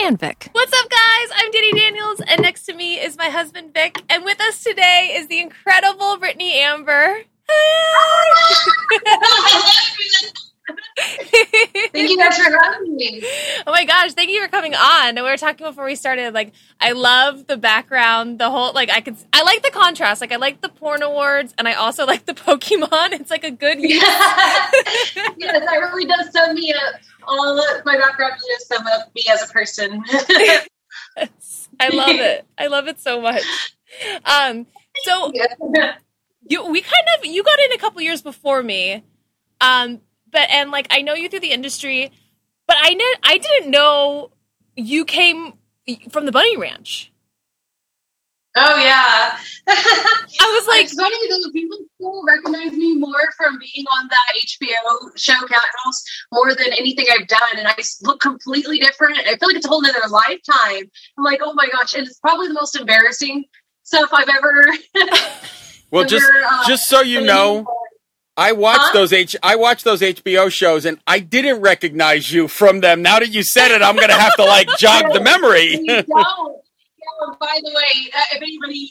And Vic. What's up, guys? I'm Danny Daniels, and next to me is my husband Vic, and with us today is the incredible Brittany Amber. Thank you guys for having me. Oh my gosh, thank you for coming on. And We were talking before we started. Like, I love the background, the whole like I could. I like the contrast. Like, I like the porn awards, and I also like the Pokemon. It's like a good. Yeah. yes, that really does sum me up. All of my background really does sum up me as a person. I love it. I love it so much. Um, so Yeah. you we kind of you got in a couple years before me um but and like i know you through the industry but i ne- i didn't know you came from the bunny ranch Oh yeah. i was like it's funny though, people still recognize me more from being on that HBO show Cat House more than anything I've done, and I look completely different. I feel like it's a whole nother lifetime. I'm like, oh my gosh, and it's probably the most embarrassing stuff I've ever. Well, just uh, just so you know, in. I watched Huh? those H I watched those HBO shows and I didn't recognize you from them. Now that you said it, I'm going to have to like jog the memory. You by the way, uh, if anybody's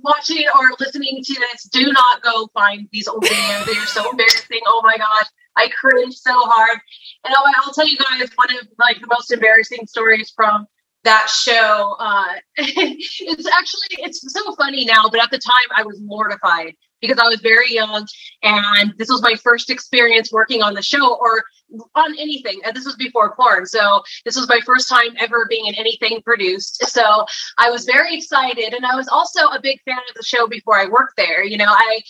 watching or listening to this, do not go find these old videos. They are so embarrassing. Oh my gosh, I cringe so hard. And I'll, I'll tell you guys one of like the most embarrassing stories from that show. Uh, it's actually it's so funny now, but at the time I was mortified because I was very young and this was my first experience working on the show or on anything. And this was before porn, so this was my first time ever being in anything produced. So I was very excited, and I was also a big fan of the show before I worked there. You know, I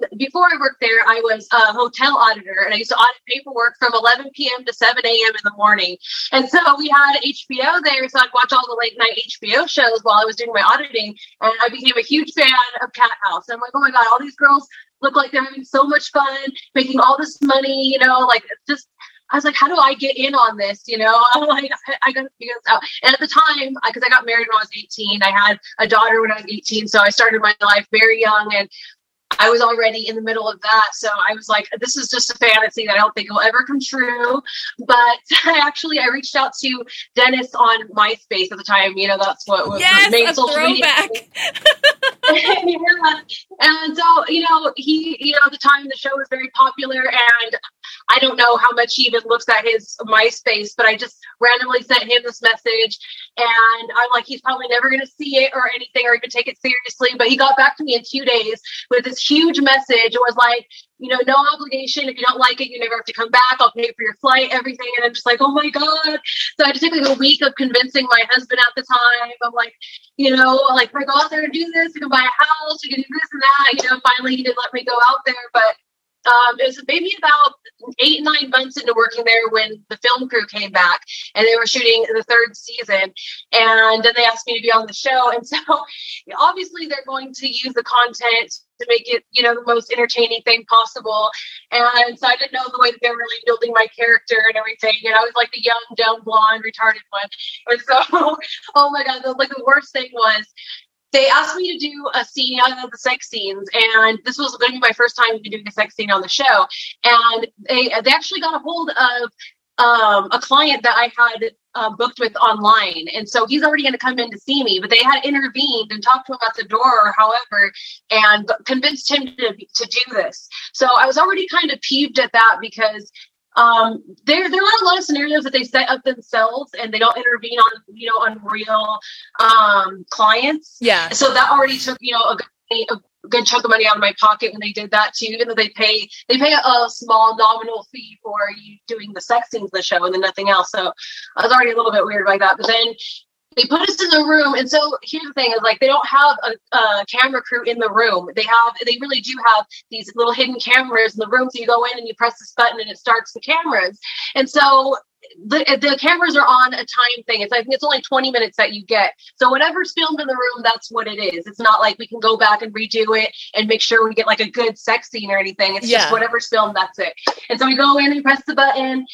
the, before I worked there, I was a hotel auditor, and I used to audit paperwork from 11 p.m. to 7 a.m. in the morning. And so we had HBO there, so I'd watch all the late night HBO shows while I was doing my auditing, and I became a huge fan of Cat House. I'm like, oh my god, all these girls look like they're having so much fun, making all this money. You know, like just. I was like, how do I get in on this? You know, I'm like, I, I got to figure this out. And at the time, because I got married when I was 18, I had a daughter when I was 18. So I started my life very young and I was already in the middle of that. So I was like, this is just a fantasy that I don't think will ever come true. But I actually, I reached out to Dennis on MySpace at the time. You know, that's what was yes the main social media throwback yeah. And so, you know, he, you know, at the time the show was very popular, and I don't know how much he even looks at his MySpace, but I just randomly sent him this message, and I'm like, he's probably never going to see it or anything, or even take it seriously. But he got back to me in two days with this huge message. It was like, you know, no obligation. If you don't like it, you never have to come back. I'll pay for your flight, everything. And I'm just like, oh my god. So I had to take like a week of convincing my husband at the time. I'm like, you know, like I go out there and do this, we can buy a house, we can do this and that. You know, finally he did let me go out there, but um, it was maybe about eight nine months into working there when the film crew came back and they were shooting the third season. And then they asked me to be on the show. And so obviously they're going to use the content to make it you know the most entertaining thing possible. And so i didn't know the way that they were really building my character and everything. And i was like the young dumb blonde retarded one. And so oh my god the, like the worst thing was they asked me to do a scene out of the sex scenes, and this was going to be my first time doing a sex scene on the show. And they they actually got a hold of um, a client that I had uh, booked with online, and so he's already going to come in to see me. But they had intervened and talked to him at the door, however, and convinced him to to do this. So I was already kind of peeved at that because um, there there are a lot of scenarios that they set up themselves and they don't intervene on you know on real um, clients. yeah So that already took you know a good, a good chunk of money out of my pocket when they did that too. Even though they pay they pay a small nominal fee for you doing the sex scenes of the show and then nothing else. So I was already a little bit weird like that. But then they put us in the room and so here's the thing is like they don't have a, a camera crew in the room they have they really do have these little hidden cameras in the room so you go in and you press this button and it starts the cameras and so the, the cameras are on a time thing. It's like it's only 20 minutes that you get. So whatever's filmed in the room, that's what it is. It's not like we can go back and redo it and make sure we get like a good sex scene or anything. It's Yeah. just whatever's filmed, that's it. And so we go in and press the button.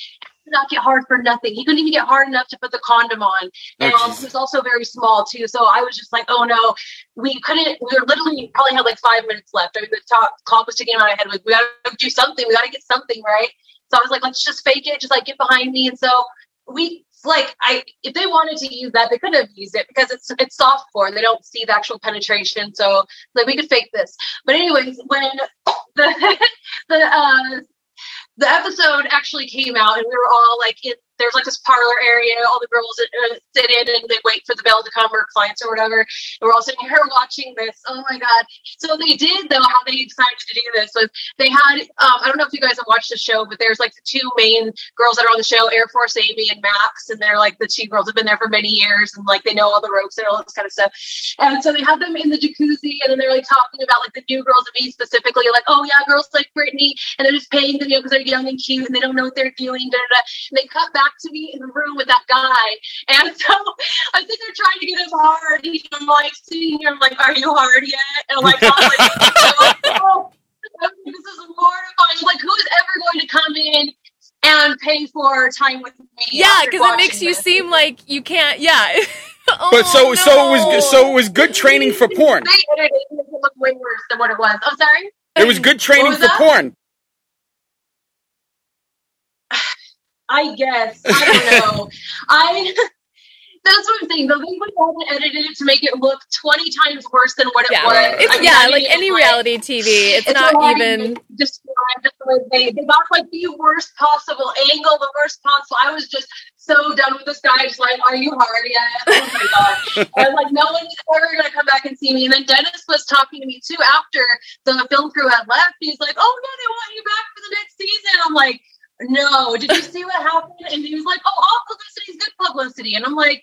Not get hard for nothing. He couldn't even get hard enough to put the condom on. And Oh, um, he was also very small too. So I was just like, oh no, we couldn't. We were literally probably had like five minutes left. I mean, the top clock was ticking in my head. Like, we got to do something. We got to get something right. So I was like, let's just fake it. Just like get behind me. And so we like I if they wanted to use that, they could have used it because it's it's soft core. They don't see the actual penetration. So like we could fake this. But anyways, when the the uh the episode actually came out and we were all like in there's like this parlor area all the girls uh, sit in and they wait for the bell to come or clients or whatever. And we're all sitting here watching this. Oh my god. So they did though how they decided to do this was they had um, i don't know if you guys have watched the show but there's like the two main girls that are on the show air force amy and max and they're like the two girls have been there for many years and like they know all the ropes and all this kind of stuff. And so they have them in the jacuzzi and then they're like talking about like the new girls and me specifically like oh yeah girls like brittany and they're just paying them you know because they're young and cute and they don't know what they're doing da, da, da. And they cut back to be in the room with that guy and so i think they're trying to get him hard and i'm like sitting here i'm like are you hard yet and i'm like, I'm like oh, I'm like, this is mortifying like who's ever going to come in and pay for time with me Yeah, because it makes you this? seem like you can't. Yeah. oh, But so so it was so it was good training for porn. They edited it to it look way worse than what it was. I'm sorry. It was good training was for that? porn. I guess. I don't know. I. That's what I'm saying. The they would have edited it to make it look 20 times worse than what it Yeah, was. it's I mean, yeah, I like any it's reality TV. It's, it's not even. described the way they they got like the worst possible angle, the worst possible. I was just so done with this guy. Just like, are you hard yet? Oh my god! and like, no one's ever gonna come back and see me. And then Dennis was talking to me too after the film crew had left. He's like, oh yeah, they want you back for the next season. I'm like. No, did you see what happened? And he was like, "Oh, all publicity is good publicity," and I'm like,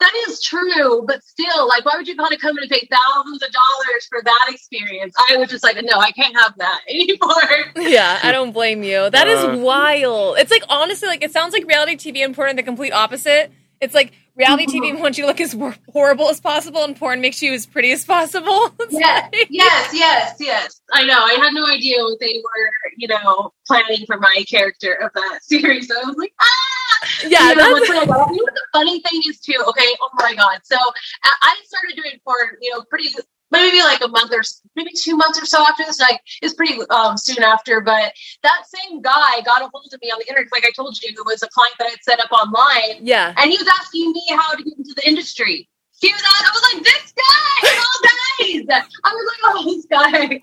"That is true, but still, like, why would you want to come and pay thousands of dollars for that experience?" I was just like, "No, I can't have that anymore." Yeah, I don't blame you. That is Uh. wild. It's like honestly, like it sounds like reality TV and porn are the complete opposite. It's like reality TV wants you to look as horrible as possible, and porn makes you as pretty as possible. Yes, like- yes, yes, yes. I know. I had no idea what they were, you know, planning for my character of that series. So I was like, ah. yeah. You know, that's- like, you know what the funny thing is too. Okay, oh my god. So I I started doing porn, you know, pretty maybe like a month or maybe two months or so after this. Like it's pretty um, soon after. But that same guy got a hold of me on the internet. Like I told you, it was a client that I had set up online, yeah. and he was asking me how to get into the industry. He was, I was like, this guy, of all guys. I was like, oh, this guy.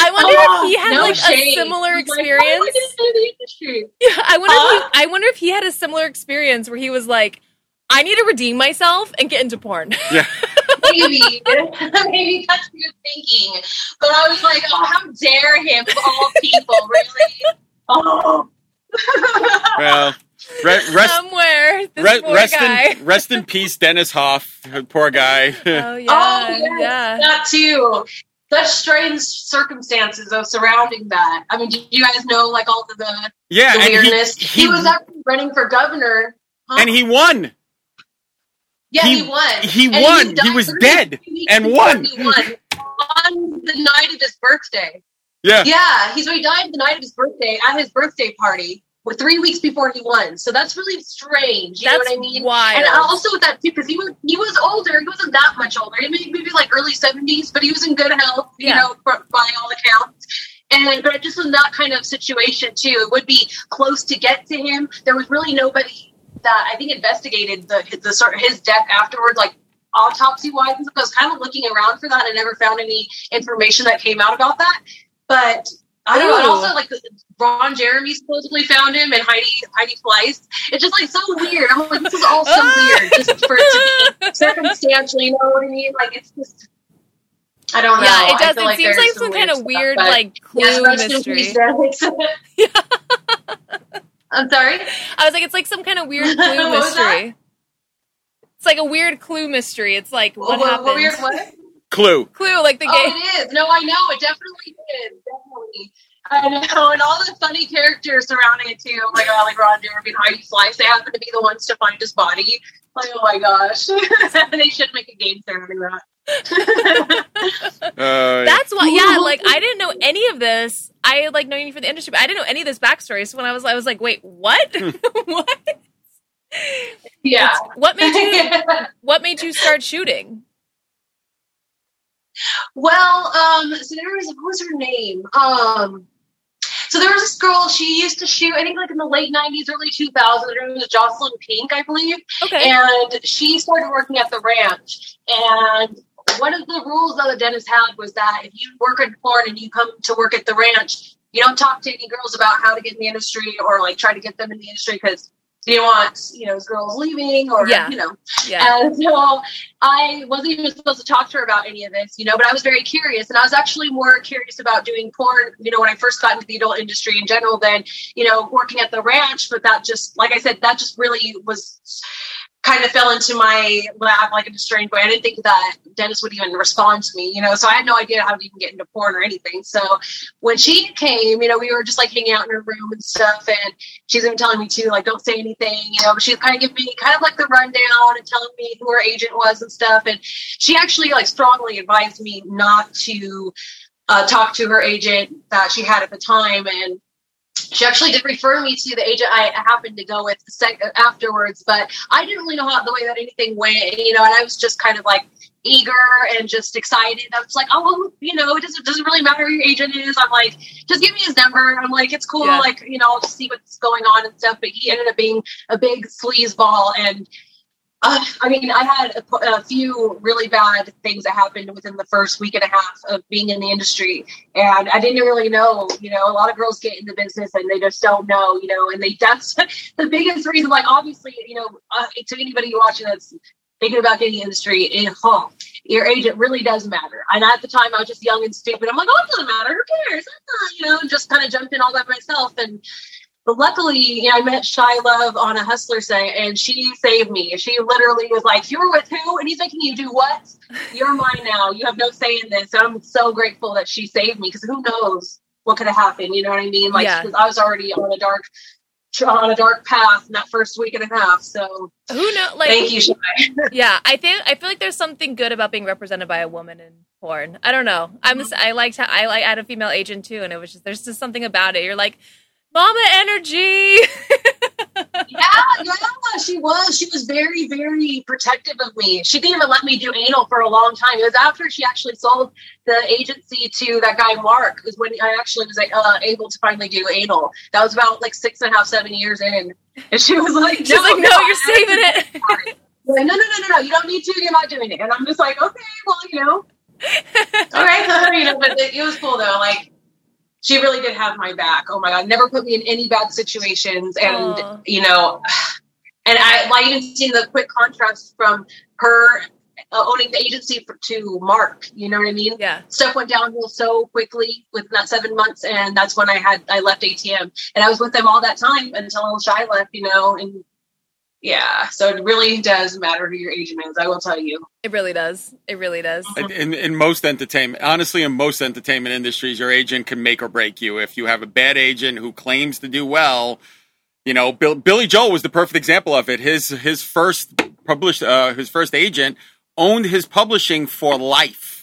I wonder Oh, if he had no like a similar He's like, "How experience. the industry? Yeah, I wonder. Huh? if he, I wonder if he had a similar experience where he was like, "I need to redeem myself and get into porn." Yeah. maybe, maybe that's good thinking. But I was like, oh, how dare him of all people, really? Oh. Well, re- rest Somewhere, this re- poor rest guy. in rest in peace, Dennis Hof. Poor guy. oh yeah, oh, yes, yeah. that too. Such strange circumstances of surrounding that. I mean, do you guys know like all of the, yeah, the and he, weirdness? He, he- was actually running for governor. Huh? and he won. Yeah, he- he, won. he And won. He died was dead and won. Won on the night of his birthday. Yeah. Yeah, he's he died the night of his birthday at his birthday party, with three weeks before he won. So that's really strange. You That's know what I mean? wild. And also with that too, because he was he was older. He wasn't that much older. He may maybe like early seventies, but he was in good health. You Yeah. know, for, by all accounts. And but just in that kind of situation too, it would be close to get to him. There was really nobody that I think investigated the the sort of his death afterwards, like autopsy wise. I was kind of looking around for that and never found any information that came out about that. But I don't know. And also, like Ron Jeremy supposedly found him, and Heidi Heidi Fleiss. It's just like so weird. I'm like, this is all so weird, just for it to be circumstantial. You know what I mean? Like it's just. I don't know. yeah, it does. It seems like some kind of weird, but- like clue in mystery. Dennis. I'm sorry. I was like, it's like some kind of weird clue What mystery. It's like a weird clue mystery. It's like what, What- happened? what weird what? Clue. Clue, like the Oh, game. it is. No, I know. It definitely is. Definitely. I know, and all the funny characters surrounding it too, like uh, like Ron Jeremy and Heidi Fleiss. They happen to be the ones to find his body. Like, oh my gosh, they should make a game surrounding that. Uh, That's why, yeah. Like, I didn't know any of this. I like knowing you for the industry, but I didn't know any of this backstory. So when I was, I was like, wait, what? what? yeah. What made you? What made you start shooting? Well, um, so there was what was her name? Um, so there was this girl. She used to shoot. I think like in the late '90s, early 2000s. Her name was Jocelyn Pink, I believe. Okay. And she started working at the ranch. And one of the rules that Dennis had was that if you work in porn and you come to work at the ranch, you don't talk to any girls about how to get in the industry or like try to get them in the industry because you want you know girls leaving or Yeah. you know Yeah. and so I wasn't even supposed to talk to her about any of this, you know, but I was very curious. And I was actually more curious about doing porn, you know, when I first got into the adult industry in general than, you know, working at the ranch. But that just, like I said, that just really was kind of fell into my lap like in a strange way. I didn't think that Dennis would even respond to me, you know, so I had no idea how to even get into porn or anything. So when she came, you know, we were just like hanging out in her room and stuff. And she's even telling me too, like, don't say anything, you know, but she's kind of giving me kind of like the rundown and telling me who her agent was and stuff. And she actually like strongly advised me not to uh, talk to her agent that she had at the time. And she actually did refer me to the agent I happened to go with sec- afterwards, but I didn't really know how the way that anything went, you know, and I was just kind of like eager and just excited. I was like, oh, well, you know, it doesn't, doesn't really matter who your agent is. I'm like, just give me his number. I'm like, it's cool. Yeah. Like, you know, I'll just see what's going on and stuff. But he ended up being a big sleazeball and uh, I mean, I had a, a few really bad things that happened within the first week and a half of being in the industry, and I didn't really know. You know, a lot of girls get in the business and they just don't know. You know, and they that's the biggest reason. Like, obviously, you know, uh, to anybody watching that's thinking about getting in the industry, in huh, your agent really does matter. And at the time, I was just young and stupid. I'm like, oh, it doesn't matter. Who cares? You know, just kind of jumped in all by myself and. But luckily, you know, I met Shy Love on a Hustler site, and she saved me. She literally was like, "You're with who?" And he's making you do what? You're mine now. You have no say in this. So I'm so grateful that she saved me because who knows what could have happened? You know what I mean? Like, Yeah. I was already on a dark, on a dark path in that first week and a half. So Who knows? Like, thank you, Shy. yeah, I think I feel like there's something good about being represented by a woman in porn. I don't know. I'm just, I liked how I like I had a female agent too, and it was just there's just something about it. You're like, mama energy. yeah, yeah, she was. She was very, very protective of me. She didn't even let me do anal for a long time. It was after she actually sold the agency to that guy Mark. Was when I actually was like, uh, able to finally do anal. That was about like six and a half, seven years in. And she was like, She's like, no, you're saving it. Like, no, no, no, no, no. You don't need to. You're not doing it. And I'm just like, okay, well, you know, all right, you know. But it, it was cool though. Like, she really did have my back. Oh my god, never put me in any bad situations, and Aw. you know, and I like even seeing the quick contrast from her uh, owning the agency for, to Mark. You know what I mean? yeah. Stuff went downhill so quickly within that seven months, and that's when I had I left ATM, and I was with them all that time until Shy left. You know, and yeah, so it really does matter who your agent is. I will tell you. It really does. It really does. In, in most entertainment, honestly, in most entertainment industries, your agent can make or break you. If you have a bad agent who claims to do well, you know, Bill, Billy Joel was the perfect example of it. His his first published, uh, his first agent owned his publishing for life,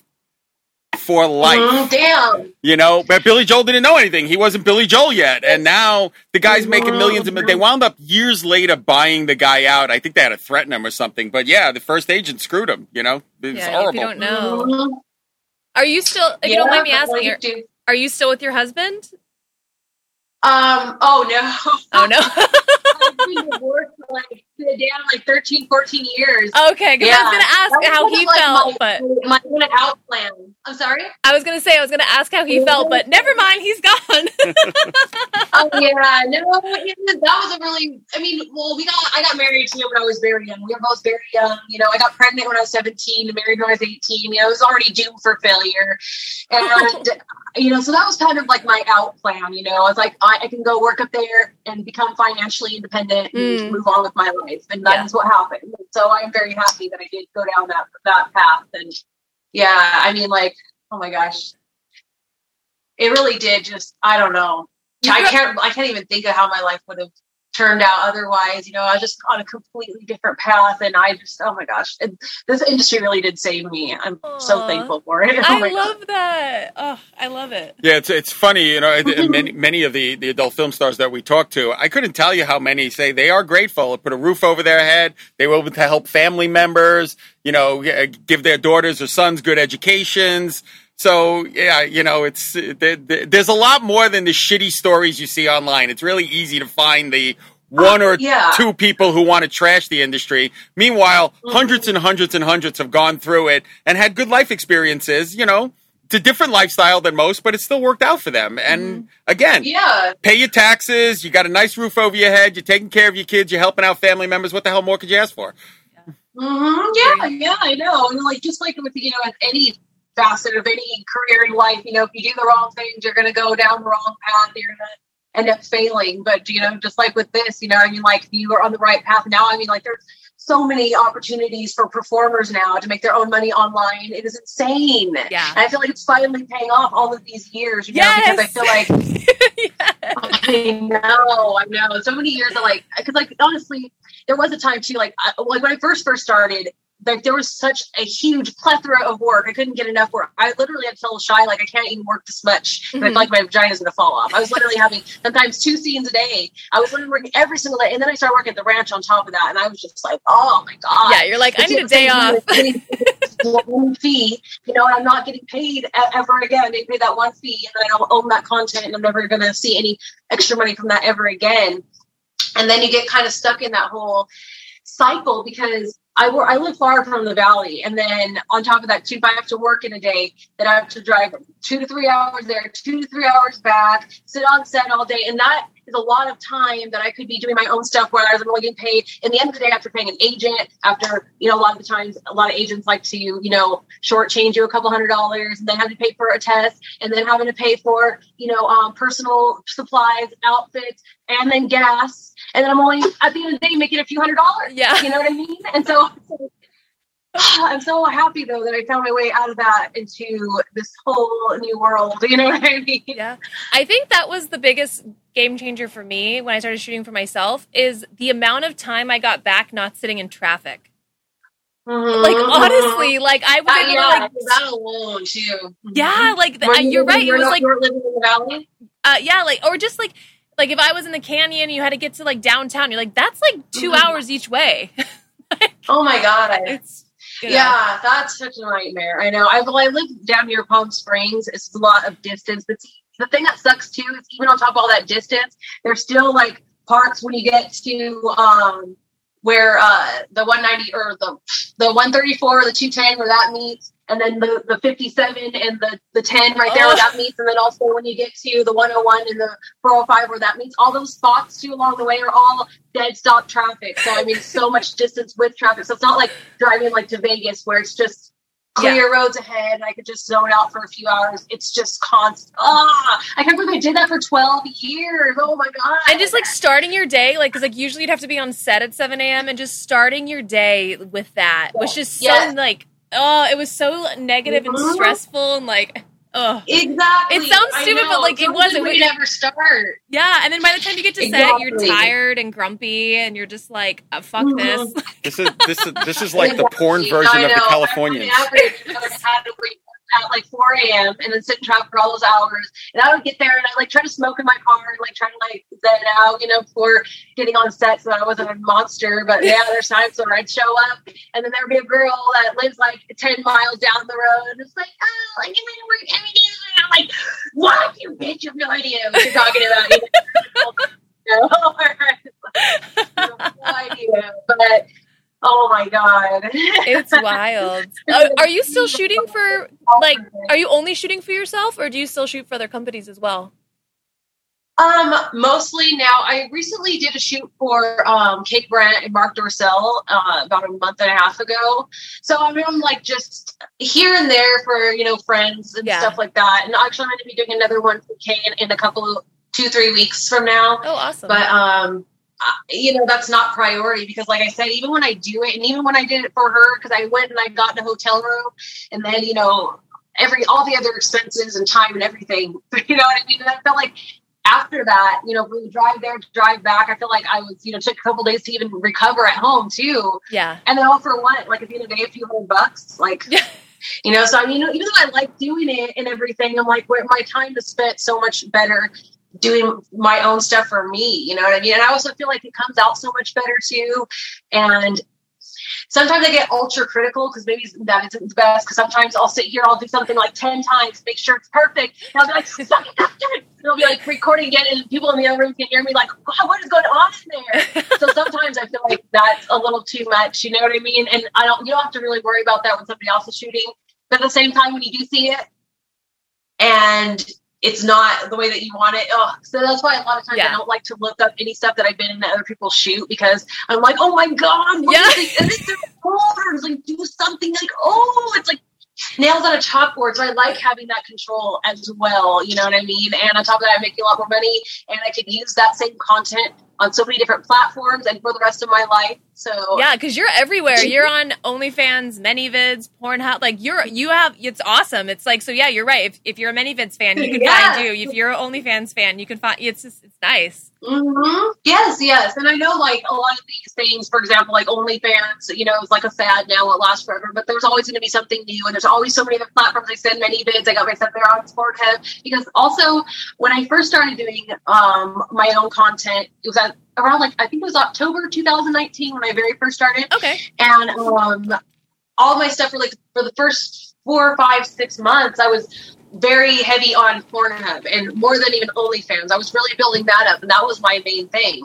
for life. Mm, damn. You know, but Billy Joel didn't know anything. He wasn't Billy Joel yet, and now the guy's making millions of. They wound up years later buying the guy out. I think they had to threaten him or something. But yeah, the first agent screwed him. You know, it's yeah, if horrible. you don't know. Mhm. Are you still? If you don't mind me asking, are, are you still with your husband? Um. Oh no. Oh no. I've been divorced for like damn like 13, 14 years. okay, because I was gonna ask That how was he like felt, my, but my in and out plan. I'm sorry. I was gonna say I was gonna ask how he felt, but never mind. He's gone. Oh yeah, no, that was a really. I mean, well, we got. I got married to him when I was very young. We were both very young. You know, I got pregnant when I was 17, married when I was 18. You know, I was already doomed for failure, and you know, so that was kind of like my out plan. You know, I was like, I, I can go work up there and become financially independent and Mm. move on with my life, and that is Yeah. what happened. So I am very happy that I did go down that that path. And yeah, I mean, like, oh my gosh. it really did just I don't know. I can't I can't even think of how my life would have turned out otherwise. You know, I was just on a completely different path and I just oh my gosh. And this industry really did save me. I'm so thankful for it. Oh I my God. love that. Oh, I love it. Yeah, it's it's funny, you know. Many many of the, the adult film stars that we talk to, I couldn't tell you how many say they are grateful. Put a roof over their head. They were able to help family members. You know, give their daughters or sons good educations. So yeah, you know, it's there, there- there's a lot more than the shitty stories you see online. It's really easy to find the one or yeah. two people who want to trash the industry. Meanwhile, hundreds and hundreds and hundreds have gone through it and had good life experiences. You know, it's a different lifestyle than most, but it still worked out for them. And again, Yeah. pay your taxes. You got a nice roof over your head. You're taking care of your kids. You're helping out family members. What the hell more could you ask for? hmm Yeah, yeah, I know. And like just like with you know with any facet of any career in life, you know, if you do the wrong things, you're gonna go down the wrong path. You're gonna end up failing. But you know, just like with this, you know, I mean, like you are on the right path now. I mean, like there's so many opportunities for performers now to make their own money online. It is insane. Yeah. And I feel like it's finally paying off all of these years, you know, because I feel like I know, I know. So many years of like, because like honestly, there was a time too, like, I, like when I first first started, like there was such a huge plethora of work. I couldn't get enough work. I literally had to tell Shy like I can't even work this much. And I feel like my vagina's gonna fall off. I was literally having sometimes two scenes a day. I was literally working every single day, and then I started working at the ranch on top of that, and I was just like, oh my god. Yeah, you're like, I need a day off. one fee, you know, and I'm not getting paid ever again. They pay that one fee, and then I don't own that content, and I'm never to see any extra money from that ever again. And then you get kind of stuck in that whole cycle because I wor- I live far from the valley, and then on top of that, too, if I have to work in a day, then I have to drive two to three hours there, two to three hours back, sit on set all day, and that is a lot of time that I could be doing my own stuff. where I'm only getting paid. In the end of the day, after paying an agent, after you know, a lot of the times, a lot of agents like to you know shortchange you a couple hundred dollars, and then having to pay for a test, and then having to pay for you know um, personal supplies, outfits, and then gas, and then I'm only at the end of the day making a few hundred dollars. Yeah. You know what I mean? And so I'm so happy though that I found my way out of that into this whole new world. You know what I mean? Yeah. I think that was the biggest game changer for me when I started shooting for myself is the amount of time I got back not sitting in traffic. Mhm. Like honestly, like I was able to yeah, like that alone too. yeah, like the, you you're right. It you were was not- like living in the valley. uh, yeah, like or just like like if I was in the canyon, you had to get to like downtown. You're like that's like 2 Mhm. hours each way. Oh my god! I, it's you know. yeah, that's such a nightmare. I know. I well, I live down near Palm Springs. It's a lot of distance, but the thing that sucks too is even on top of all that distance, there's still like parts when you get to um where uh the 190 or the the 134 or the 210 where that meets and then the, the 57 and the, the 10 right there where Oh. that meets and then also when you get to the 101 and the 405 where that meets all those spots too along the way are all dead stop traffic so i mean so much distance with traffic so it's not like driving like to vegas where it's just clear roads ahead and i could just zone out for a few hours it's just constant ah i can't believe i did that for 12 years oh my god And just like starting your day, like, cause like usually you'd have to be on set at 7 a.m. and just starting your day with that was just so Yes. like, oh, it was so negative and Mhm. stressful and like, oh, exactly It sounds stupid, but, like, it wasn't. would We- never start yeah. And then by the time you get to set, you're tired and grumpy and you're just like, uh, fuck Mhm. this. This is this is this is like the porn I version of the know. Californians. On average, I would have had to wake up at like 4 a.m. and then sit in traffic for all those hours. And I would get there and I like try to smoke in my car and like try to like zen out, you know, before getting on set so that I wasn't a monster. But yeah, there's times where I'd show up and then there'd be a girl that lives like 10 miles down the road and it's like, oh, like, you to work every day. And I'm like, what? You bitch, you have no idea what you're talking about. You know? No idea. But oh my God. It's wild. Uh, are you still shooting for, like, are you only shooting for yourself or do you still shoot for other companies as well? Um, mostly now. I recently did a shoot for um, Kate Brant and Marc Dorcel uh, about a month and a half ago. So I mean, I'm like just here and there for you know friends and Yeah. stuff like that. And actually, I'm going to be doing another one for Kate in, a couple of two three weeks from now. Oh, awesome. But um, you know that's not priority because, like I said, even when I do it, and even when I did it for her, because I went and I got in a hotel room, and then you know every all the other expenses and time and everything. You know what I mean? And I felt like after that, you know, when we drive there, drive back, I feel like I was, you know, took a couple days to even recover at home too. Yeah. And then all for what? Like at the end of the day, a few hundred bucks. Like Yeah. you know, so I mean even though I like doing it and everything, I'm like where my time is spent so much better doing my own stuff for me, you know what I mean? And I also feel like it comes out so much better too. And sometimes I get ultra critical because maybe that isn't the best. Because sometimes I'll sit here, I'll do something like 10 times, make sure it's perfect. And I'll be like, suck it dude." And I'll be like recording again, and people in the other room can hear me like, wow, what is going on in there? so sometimes I feel like that's a little too much, you know what I mean? And I don't, you don't have to really worry about that when somebody else is shooting. But at the same time, when you do see it, and it's not the way that you want it. Oh, so that's why a lot of times Yeah. I don't like to look up any stuff that I've been in that other people shoot because I'm like, oh my god, what Yeah. is it? And it's their orders, like do something like, oh, it's like nails on a chalkboard. So I like having that control as well. You know what I mean? And on top of that, I'm making a lot more money, and I can use that same content on so many different platforms and for the rest of my life. So Yeah, because you're everywhere. You're on OnlyFans, ManyVids, Pornhub. Like you're, you have. It's awesome. It's like so. Yeah, you're right. If if you're a ManyVids fan, you can Yeah. find you. If you're an OnlyFans fan, you can find. It's just it's nice. hmm Yes, yes. And I know like a lot of these things, for example, like OnlyFans, you know, it's like a fad now, it lasts forever, but there's always going to be something new. And there's always so many other platforms. I send many vids. I got my stuff there on Sporthead. Because also, when I first started doing um, my own content, it was at around like, I think it was October 2019 when I very first started Okay. and um, all my stuff for like for the first four, five, six months, I was very heavy on Pornhub and more than even OnlyFans. I was really building that up, and that was my main thing.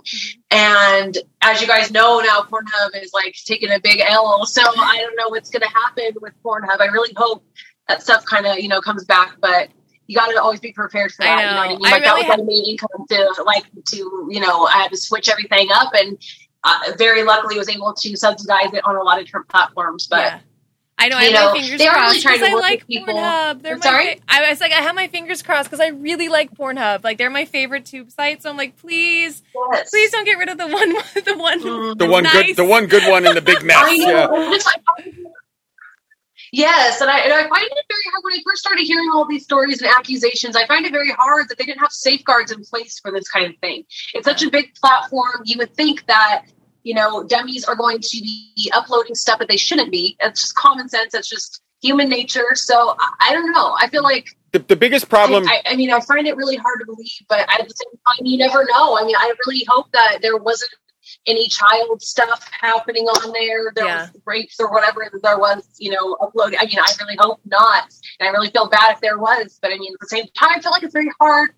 And as you guys know now, Pornhub is like taking a big L. So I don't know what's going to happen with Pornhub. I really hope that stuff kind of you know comes back, but. You got to always be prepared for I that. You know know. what I mean? I Like that was my main income to like to you know I had to switch everything up, and uh, very luckily was able to subsidize it on a lot of different platforms. But yeah. I know. I you have know, my fingers they are crossed really trying because to I work like with people. Pornhub. They're I'm my sorry? fa- I was like, I have my fingers crossed because I really like Pornhub. Like they're my favorite tube site. So I'm like, please, yes. please don't get rid of the one, the one, Mhm. The one nice. good, the one good one in the big mess. I know. Yeah. And it's like- yes, and I and I find it very hard when I first started hearing all these stories and accusations. I find it very hard that they didn't have safeguards in place for this kind of thing. It's such a big platform. You would think that you know dummies are going to be uploading stuff that they shouldn't be. It's just common sense. It's just human nature. So I, I don't know. I feel like The, the biggest problem. I, I mean, I find it really hard to believe, but at the same time, you never know. I mean, I really hope that there wasn't any child stuff happening on there. There Yeah. was rapes or whatever there was, you know, uploaded. I mean, I really hope not, and I really feel bad if there was. But I mean, at the same time, I feel like it's very hard.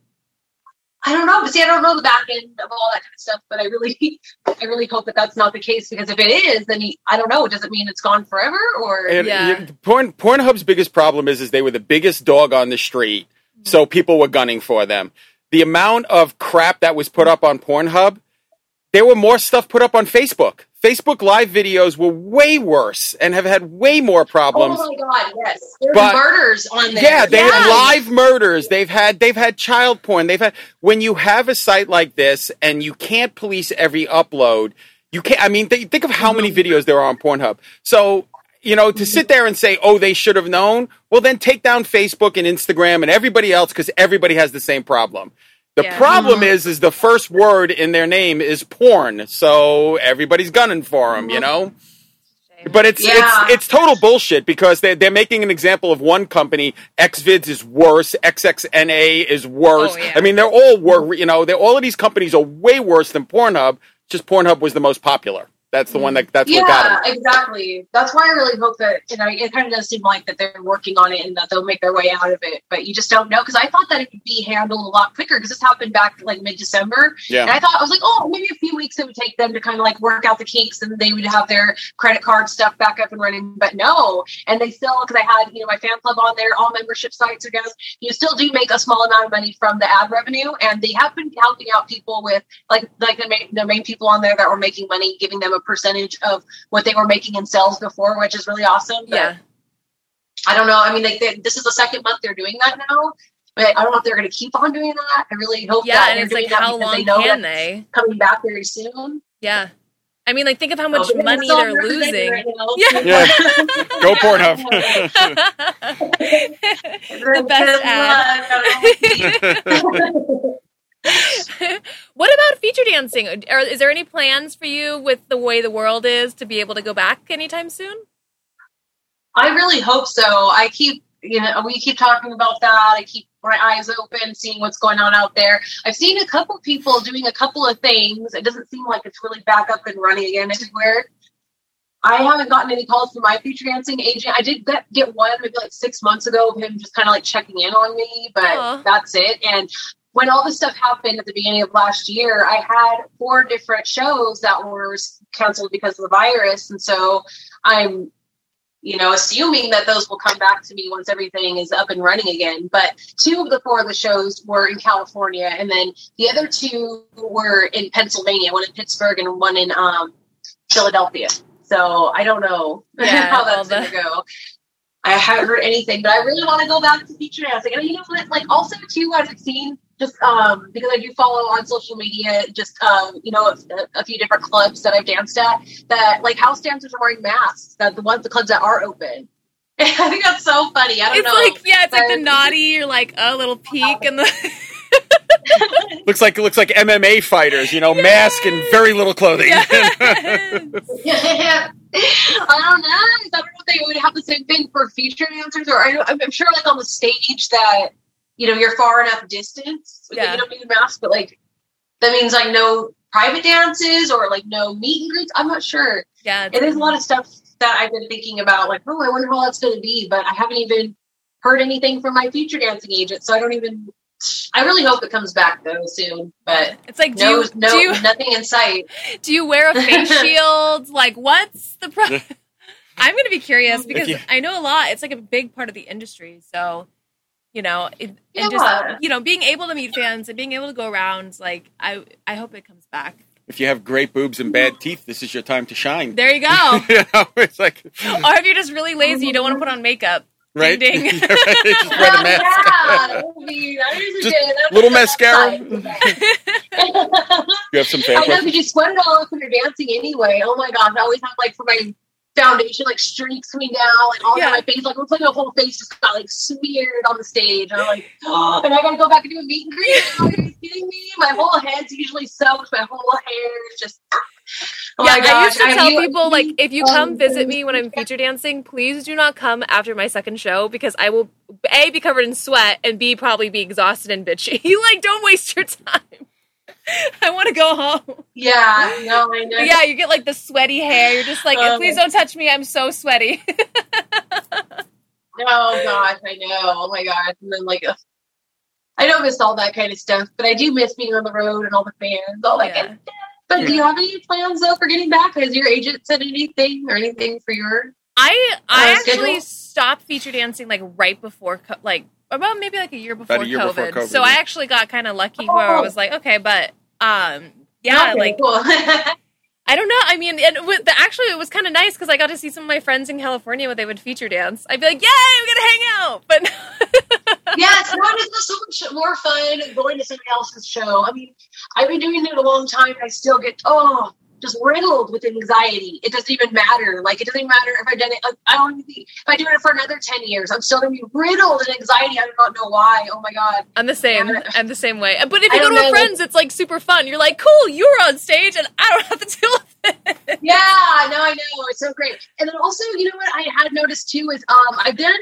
I don't know, but see, I don't know the back end of all that kind of stuff. But I really, I really hope that that's not the case because if it is, then you, I don't know. Does it mean it's gone forever or? And, Yeah. you- Porn, Pornhub's biggest problem is, is they were the biggest dog on the street, so people were gunning for them. The amount of crap that was put up on Pornhub, there were more stuff put up on Facebook. Facebook live videos were way worse and have had way more problems. Oh my god! Yes, there's But- murders on there. Yeah, they had Yes. live murders. They've had they've had child porn. They've had when you have a site like this and you can't police every upload. You can't. I mean, th- think of how many videos there are on Pornhub. So you know, to sit there and say, "Oh, they should have known," well, then take down Facebook and Instagram and everybody else because everybody has the same problem. The Yeah. problem uh-huh. is, is the first word in their name is porn, so everybody's gunning for them. You uh-huh. know. But it's Yeah. it's it's total bullshit because they they're making an example of one company. XVids is worse. XXNA is worse. Oh, yeah. I mean, they're all wor You know, they're, all of these companies are way worse than Pornhub. Just Pornhub was the most popular. That's the one that mm. that's what got Yeah, exactly. That's why I really hope that, you know it kind of does seem like that they're working on it and that they'll make their way out of it. But you just don't know because I thought that it would be handled a lot quicker because this happened back like mid December, Yeah. and I thought I was like, oh, maybe a few weeks it would take them to kind of like work out the kinks and they would have their credit card stuff back up and running. But no, and they still because I had you know my fan club on there, all membership sites are goes. You still do make a small amount of money from the ad revenue, and they have been helping out people with like like the main the main people on there that were making money, giving them a percentage of what they were making in sales before, which is really awesome. But Yeah. I don't know. I mean, like they, this is the second month they're doing that now, but I don't know if they're going to keep on doing that. I really hope Yeah, that and they're it's doing like, that how because long they know can they? coming back very soon. Yeah. I mean, like think of how much Oh, money they're losing. right now. Yeah. Yeah. Go Pornhub. the best what about feature dancing? Or is there any plans for you with the way the world is to be able to go back anytime soon? I really hope so. I keep, you know, we keep talking about that. I keep my eyes open, seeing what's going on out there. I've seen a couple people doing a couple of things. It doesn't seem like it's really back up and running again everywhere. I haven't gotten any calls from my feature dancing agent. I did get, get one maybe like six months ago of him just kind of like checking in on me, but Aw. that's it. And when all this stuff happened at the beginning of last year, I had four different shows that were canceled because of the virus. And so I'm, you know, assuming that those will come back to me once everything is up and running again. But two of the four of the shows were in California, and then the other two were in Pennsylvania, one in Pittsburgh and one in um, Philadelphia. So I don't know Yeah, how that's going to go. I haven't heard anything, but I really want to go back to feature dancing. And you know what? Like also too, what I've seen just um because I do follow on social media, just um you know a, a few different clubs that I've danced at that like house dancers are wearing masks. That the ones the clubs that are open. I think that's so funny. I don't It's know. like yeah, it's like the naughty. You're like a little peek and the looks like looks like MMA fighters, you know, mask and very little clothing. I don't know. I don't know if they would have the same thing for feature dancers, or I don't, I'm sure like on the stage that you know you're far enough distance. Yeah. You don't need a mask, but like that means like no private dances or like no meet and greets. I'm not sure. yeah, It is a lot of stuff that I've been thinking about. Like, oh, I wonder how that's going to be, but I haven't even heard anything from my feature dancing agent, so I don't even. I really hope it comes back though soon, but it's like do no, you, no, do you nothing in sight. do you wear a face shield? Like what's the pro? I'm gonna be curious because you- I know a lot. It's like a big part of the industry, so you know, it, and Yeah. just you know, being able to meet fans and being able to go around, like I, I hope it comes back. If you have great boobs and bad teeth, this is your time to shine. There you go. you know, it's like or if you're just really lazy, you don't want to put on makeup. right, Ding, ding. Yeah, right. Just wear the mask. Yeah, that would be- that is a Just little mascara. You have some fan I know because you sweat it all up when you're dancing anyway. Oh my gosh, I always have like for my foundation like streaks coming down, like all Yeah. my face. Like it looks like my whole face just got like smeared on the stage. And I'm like, oh, and I gotta go back and do a meet and greet. Are you kidding me? My whole head's usually soaked. My whole hair is just. Oh yeah, my I used to I tell knew- people like if you um, come visit me when I'm feature dancing, please do not come after my second show because I will a be covered in sweat and b probably be exhausted and bitchy. You like, don't waste your time. I want to go home. Yeah, no, I know. But yeah, you get like the sweaty hair. You're just like, Um, please don't touch me. I'm so sweaty. Oh gosh, I know. Oh my gosh. And then like ugh. I don't miss all that kind of stuff, but I do miss being on the road and all the fans, all that Yeah. kind of stuff. But do you have any plans though for getting back? Has your agent said anything or anything for your I I Uh, actually schedule? stopped feature dancing like right before co- like about maybe like a year before, About a year COVID. before COVID, So yeah. I actually got kind of lucky where I Oh. was like, okay, but um yeah, Okay, like cool. I don't know. I mean, and with the, actually, it was kind of nice because I got to see some of my friends in California when they would feature dance. I'd be like, "Yay, we're gonna hang out!" But yeah, it's not it's so much more fun going to somebody else's show. I mean, I've been doing it a long time and I still get oh just riddled with anxiety. It doesn't even matter. Like it doesn't matter if I've done it. I don't even if I do it for another ten years, I'm still gonna be riddled in anxiety. I do not know why. Oh my god. I'm the same. I'm the same way. But if I you go don't to a know. friend's, it's like super fun. You're like, "Cool, you're on stage, and I don't have to deal with it." Yeah, no, I know. It's so great. And then also, you know what I had noticed too is um I've done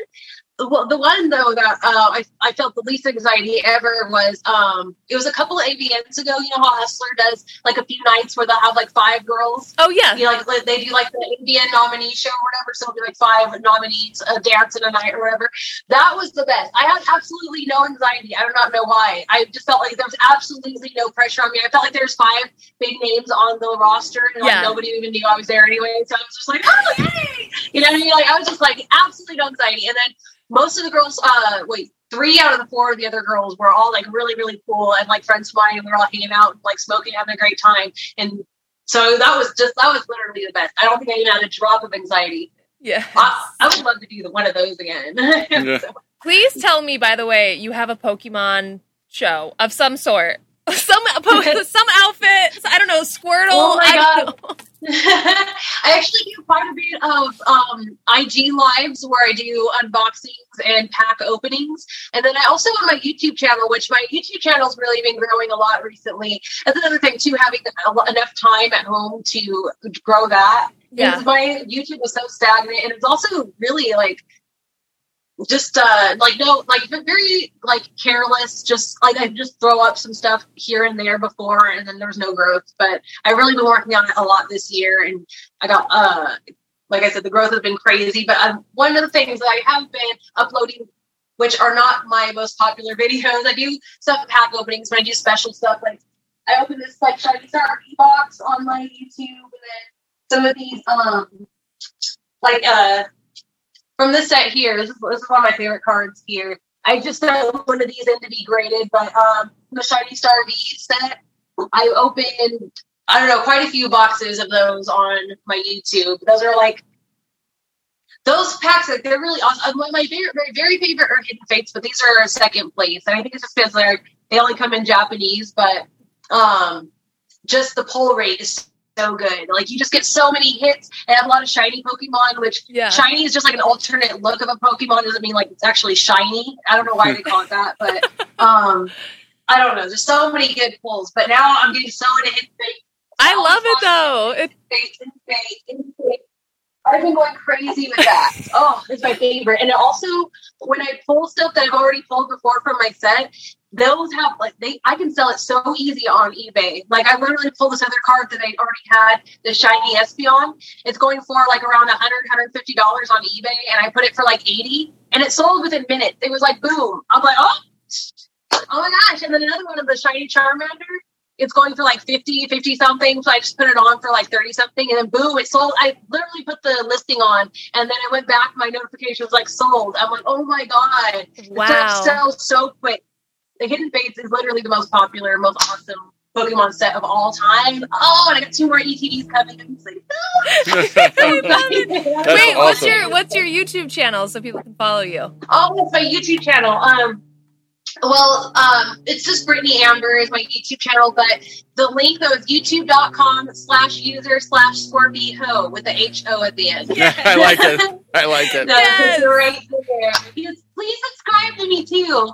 well the one though that uh, I I felt the least anxiety ever was um it was a couple of AVNs ago. You know how Hustler does like a few nights where they'll have like five girls. Oh yeah, You know, like they do like the AVN nominee show or whatever. So it'll be like five nominees a dance in a night or whatever. That was the best. I had absolutely no anxiety. I do not know why. I just felt like there was absolutely no pressure on me. I felt like there's five big names on the roster, and like Yeah. nobody even knew I was there anyway. So I was just like, oh, hey, you know what I mean? Like I was just like absolutely no anxiety. And then most of the girls, uh, wait, three out of the four of the other girls were all like really, really cool and like friends of mine, and we were all hanging out, and, like smoking, having a great time, and. So that was just that was literally the best. I don't think I even had a drop of anxiety. yeah. I, I would love to do the, one of those again. Yeah. So- Please tell me, by the way, you have a Pokemon show of some sort. Some some outfits. I don't know, Squirtle. Oh my I don't God. know. I actually do quite a bit of um, IG lives where I do unboxings and pack openings, and then I also on my YouTube channel, which my YouTube channel's really been growing a lot recently. That's another thing too, having enough time at home to grow that. Yeah. My YouTube was so stagnant, and it's also really like just uh like no like very like careless. Just like i just throw up some stuff here and there before and then there's no growth. But i've really been working on it a lot this year and i got uh like i said the growth has been crazy. But um, one of the things that i have been uploading which are not my most popular videos i do some pack openings but i do special stuff like i open this like shiny star box on my youtube and then some of these um like uh from this set here, this is, this is one of my favorite cards here. I just threw one of these in to be graded, but um, the Shiny Star V set, I opened, I don't know, quite a few boxes of those on my YouTube. Those are like, those packs, like, they're really awesome. One of my favorite, very, very favorite are Hidden Fates, but these are second place. And I think it's just because they're, they only come in Japanese, but um, just the pull rate is so good. Like, you just get so many hits and have a lot of shiny Pokemon, which Yeah. shiny is just like an alternate look of a Pokemon. Doesn't mean like it's actually shiny. I don't know why they call it that, but um, I don't know. There's so many good pulls, but now I'm getting so into hidden fate. I love it though. It, fate, hidden fate. I've been going crazy with that. oh, it's my favorite. And also, when I pull stuff that I've already pulled before from my set, those have like they I can sell it so easy on eBay. Like I literally pulled this other card that I already had, the shiny Espeon. It's going for like around 100 150 dollars on eBay, and I put it for like 80, and it sold within minutes. It was like boom. I'm like, oh, oh my gosh! And then another one of the shiny Charmander. It's going for like 50, 50 something. So I just put it on for like 30 something. And then boom, it sold. I literally put the listing on and then I went back. My notification was like sold. I'm like, oh my God. Wow. stuff sells so quick. The Hidden Fates is literally the most popular, most awesome Pokemon set of all time. Oh, and I got two more ETBs coming. I'm just like, no. That's Wait, what's your what's your YouTube channel so people can follow you? Oh, it's my YouTube channel. Um, well, um, it's just Britney Amber is my YouTube channel, but the link though is youtube.com slash user slash scorpiho with the H O at the end. Yeah, I like it. I like it. No, Yes. right there. Yes, please subscribe to me too.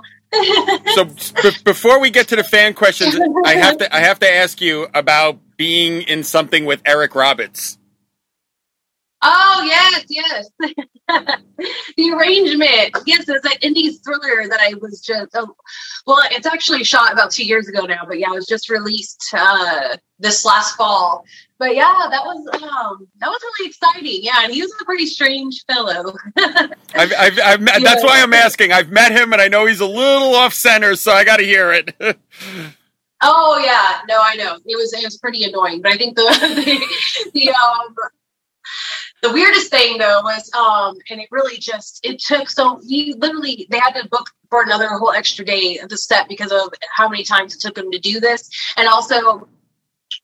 So b- before we get to the fan questions, I have to I have to ask you about being in something with Eric Roberts. Oh yes, yes. the arrangement. Yes, it's an indie thriller that I was just. Oh, well, it's actually shot about two years ago now, but yeah, it was just released uh, this last fall. But yeah, that was um, that was really exciting. Yeah, and he was a pretty strange fellow. I've, I've, I've met, That's why I'm asking. I've met him, and I know he's a little off center, so I got to hear it. Oh yeah, no, I know it was it was pretty annoying, but I think the the, the um the weirdest thing though was um and it really just it took so he literally they had to book for another whole extra day of the set because of how many times it took him to do this, and also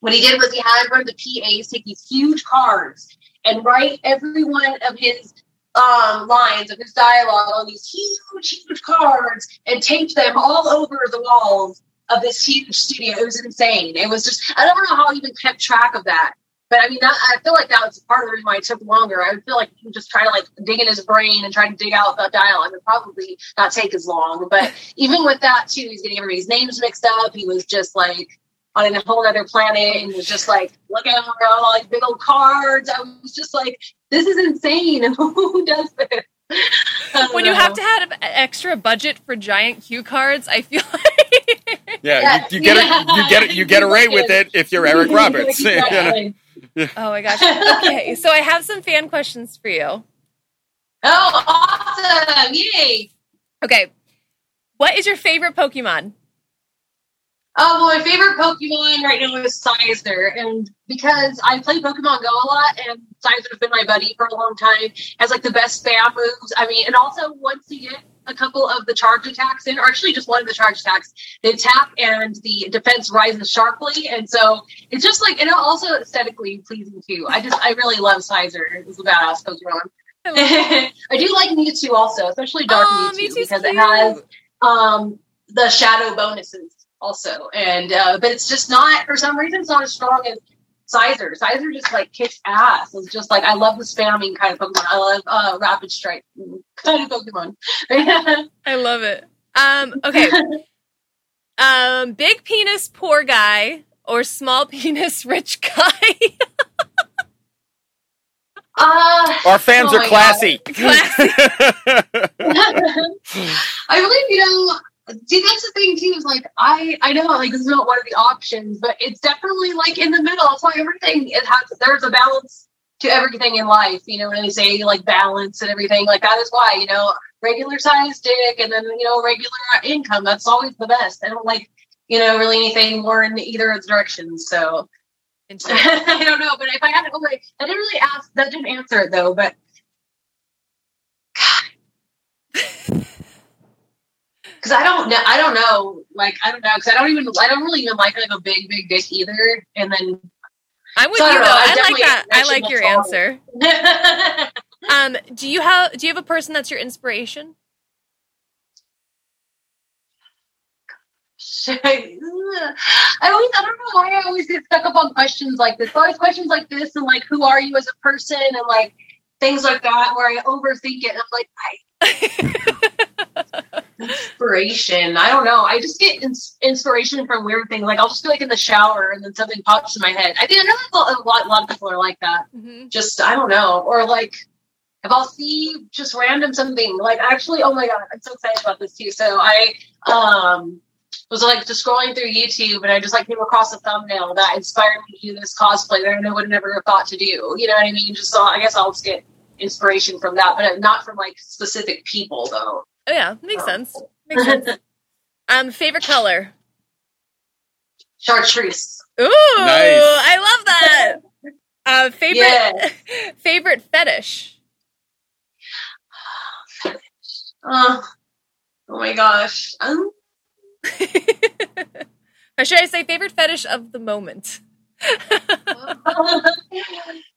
what he did was he had one of the PAs take these huge cards and write every one of his um, lines of his dialogue on these huge, huge cards and tape them all over the walls of this huge studio. It was insane. It was just I don't know how he even kept track of that. But I mean, that, I feel like that was part of the reason why it took longer. I would feel like he would just try to like dig in his brain and try to dig out the dialogue. It would probably not take as long. But even with that too, he's getting everybody's names mixed up. He was just like on a whole other planet and was just like looking around all these big old cards. I was just like, this is insane. Who does this? I don't When you have to have an extra budget for giant cue cards, I feel like Yeah, Yeah, you, you get yeah. it. You get it. You get away with it if you're Eric Roberts. You know? Exactly. Oh my gosh. Okay, so I have some fan questions for you. Oh, awesome! Yay! Okay. What is your favorite Pokemon? Oh, well, my favorite Pokemon right now is Scizor, and because I play Pokemon Go a lot, and Scizor has been my buddy for a long time, has like the best spam moves. I mean, and also once you get a couple of the charge attacks in, or actually just one of the charge attacks, they tap and the defense rises sharply, and so it's just like, and also aesthetically pleasing too. I just, I really love Scizor. It's a badass Pokemon. I do like Mewtwo also, especially Dark Aw, Mewtwo, Mewtwo's because it has um, the shadow bonuses. also, and uh, but it's just not for some reason it's not as strong as Scizor. Scizor just like kicks ass. It's just like I love the spamming kind of Pokemon. I love uh, Rapid Strike kind of Pokemon. I love it. Um, okay. um, big penis poor guy or small penis rich guy. uh, Our fans Oh are classy. Classy. I really, you know, see that's the thing too. Is like I, I know like this is not one of the options, but it's definitely like in the middle. It's like everything. It has there's a balance to everything in life. You know when they say like balance and everything, like that is why you know regular size dick and then you know regular income. That's always the best. I don't like you know really anything more in either of those directions. So I don't know, but if I had to, oh, wait, I didn't really ask. That didn't answer it though, but. Because I don't know, I don't know, like I don't know, because I don't even, I don't really even like like a big, big dick either. And then, I'm with So I you don't though. know, I I like that. I like your answer. Um, do you have do you have a person that's your inspiration? I always, I don't know why I always get stuck up on questions like this. Always questions like this, and like, who are you as a person, and like things like that, where I overthink it. And I'm like, I inspiration. I don't know. I just get ins- inspiration from weird things. Like I'll just be like in the shower, and then something pops in my head. I think I know a lot. A lot of people are like that. Mhm. Just I don't know, or like if I'll see just random something. Like actually, oh my god, I'm so excited about this too. So I um was like just scrolling through YouTube, and I just like came across a thumbnail that inspired me to do this cosplay that I would never have never thought to do. You know what I mean? Just so I guess I'll just get inspiration from that, but not from like specific people though. Oh yeah, makes sense. Makes sense. Um, favorite color. Chartreuse. Ooh, Nice. I love that. Uh, favorite Yes. favorite fetish. Uh, oh my gosh. Um, or should I say favorite fetish of the moment?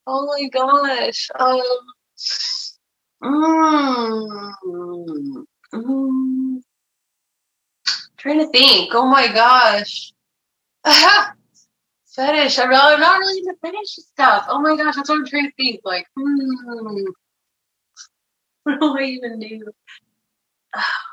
oh my gosh. Um, mm, mm, trying to think. Oh my gosh. Fetish. I'm not, I'm not really into fetish stuff. Oh my gosh, that's what I'm trying to think. Like, hmm. What do I even do?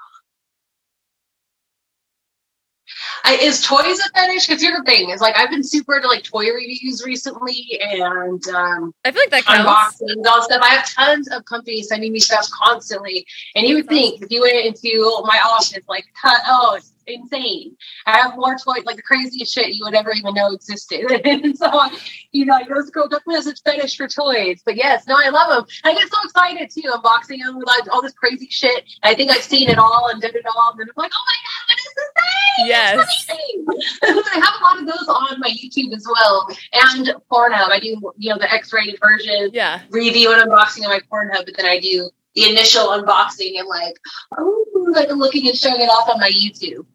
I, is toys a fetish? Because here's the thing: is like I've been super into like toy reviews recently, and um, I feel like that counts. unboxings, all stuff. I have tons of companies sending me stuff constantly, and you would think if you went into my office, like, oh, it's insane. I have more toys, like the craziest shit you would ever even know existed. and so, you know, this girl definitely has a fetish for toys. But yes, no, I love them. I get so excited too, unboxing them with like all this crazy shit. I think I've seen it all and done it all, and then I'm like, oh my god, Yes. I have a lot of those on my YouTube as well, and Pornhub. I do, you know, the X-rated version Yeah. review and unboxing on my Pornhub, but then I do the initial unboxing and like, oh, like looking and showing it off on my YouTube.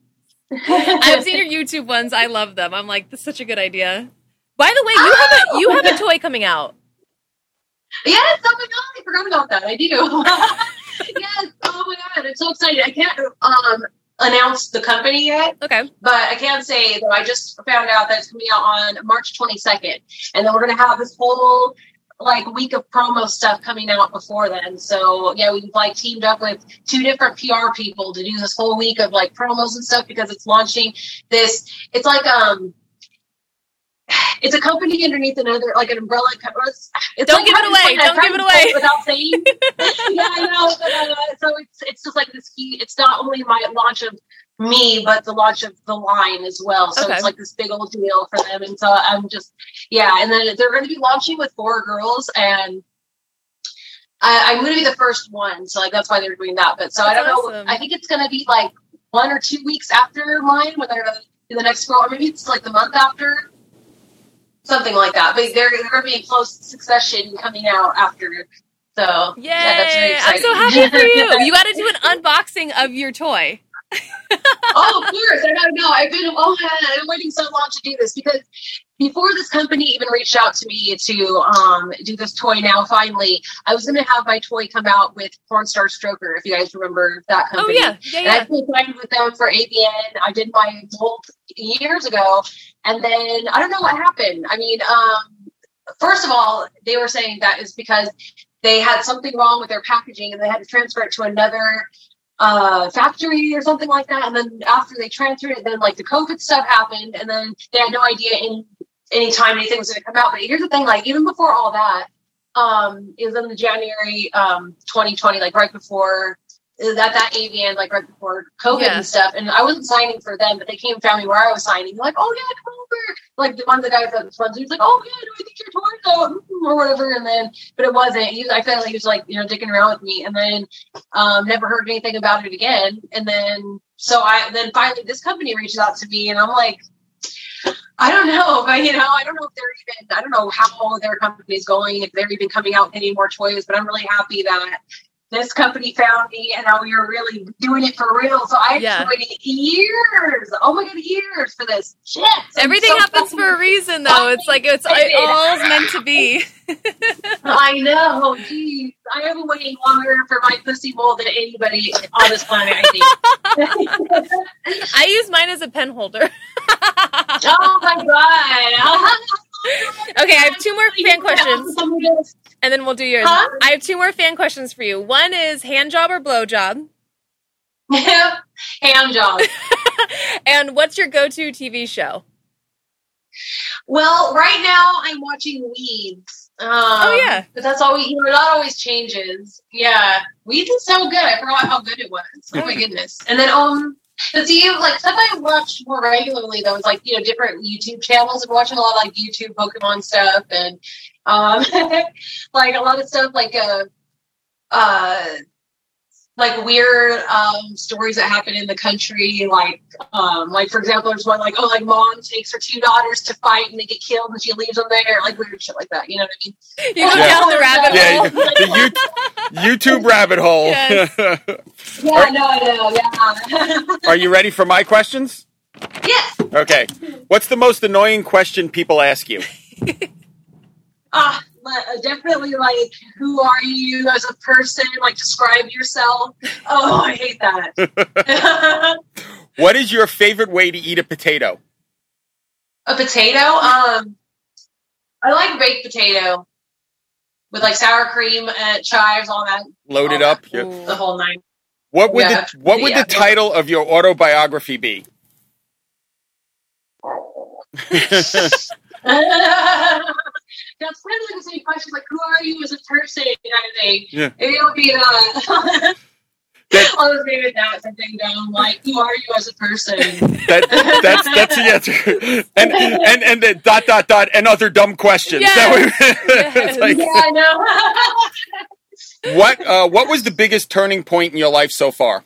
I've seen your YouTube ones. I love them. I'm like, this is such a good idea. By the way, you have a you have a toy coming out. Yes, oh my god, I forgot about that. I do. yes, oh my god, I'm so excited. I can't um announce the company yet, Okay. but I can say that I just found out that it's coming out on March 22nd, and then we're gonna have this whole like week of promo stuff coming out before then. So yeah, we've like teamed up with two different PR people to do this whole week of like promos and stuff because it's launching this. It's like um. It's a company underneath another, like an umbrella. co- It's, it's Don't like give it away. Don't give it away. without saying. yeah, I know. But, uh, so it's it's just like this. Key, it's not only my launch of me, but the launch of the line as well. So Okay. it's like this big old deal for them. And so I'm just yeah. And then they're going to be launching with four girls, and I, I'm going to be the first one. So like that's why they're doing that. But so I don't awesome. know. I think it's going to be like one or two weeks after mine, gonna the next girl, or maybe it's like the month after. Something like that, but they're, they're going to be in close succession coming out after. So Yay! yeah, that's very I'm so happy for you. You got to do an unboxing of your toy. Oh, of course. I don't know. I've been oh, I've been waiting so long to do this because before this company even reached out to me to um, do this toy now, finally, I was going to have my toy come out with Pornstar Stroker, if you guys remember that company. Oh company. yeah, yeah, And I yeah. played signed with them for AVN. I did my Volt years ago. And then I don't know what happened. I mean, um, first of all, they were saying that is because they had something wrong with their packaging and they had to transfer it to another uh factory or something like that. And then after they transferred it then like the covid stuff happened. And then they had no idea in any time anything was going to come out. But here's the thing like even before all that um was in the january um 2020 like right before that that AVN like right before COVID Yeah. and stuff, and I wasn't signing for them, but they came and found me where I was signing. Like, "Oh yeah, come over!" Like the one of the guys that was sponsored, he was like, "Oh yeah, do I think your tour's out?" Mm, or whatever. And then, but it wasn't. He, I felt like he was like you know dicking around with me, and then um, never heard anything about it again. And then so I then finally this company reaches out to me, and I'm like. I don't know, but you know, I don't know if they're even, I don't know how their company's going, if they're even coming out with any more toys, but I'm really happy that this company found me and now you're really doing it for real. So I've Yeah. waiting years. Oh my god, years for this. Shit. Everything so happens for a reason, though. It's like it's it all's meant to be. I know, geez. I have been waiting longer for my pussy mold than anybody on this planet, I think. I use mine as a pen holder. oh my god. Okay, I have two more fan questions, and then we'll do yours. Huh? I have two more fan questions for you. One is hand job or blow job, Ham job. and what's your go-to TV show? Well, right now I'm watching Weeds. Um, oh yeah. but that's always you know that always changes. Yeah, Weeds is so good. I forgot how good it was. Oh my goodness! And then um, but you like stuff I watched more regularly though is like you know different YouTube channels. I'm watching a lot of like YouTube Pokemon stuff and um, like a lot of stuff like uh, uh, like weird um stories that happen in the country like um like for example there's one like oh like mom takes her two daughters to fight and they get killed and she leaves them there like weird shit like that you know what i mean You go down the rabbit Yeah, hole. the you- YouTube rabbit hole. Yes. yeah no i know yeah Are you ready for my questions? yes Okay. What's the most annoying question people ask you? ah le- definitely like who are you as a person like describe yourself oh i hate that What is your favorite way to eat a potato? a potato um i like baked potato with like sour cream and chives all that Loaded all up. that, Yeah. the whole nine What would Yeah. the What would Yeah. the title of your autobiography be? Of like the same question, like who are you as a person, kind of thing. Yeah. Maybe it'll be that. That- I'll just leave it that something down, like who are you as a person? That that's that's the answer. And and and the dot dot dot and other dumb questions. Yes. It's like, yeah, I know. what uh, what was the biggest turning point in your life so far?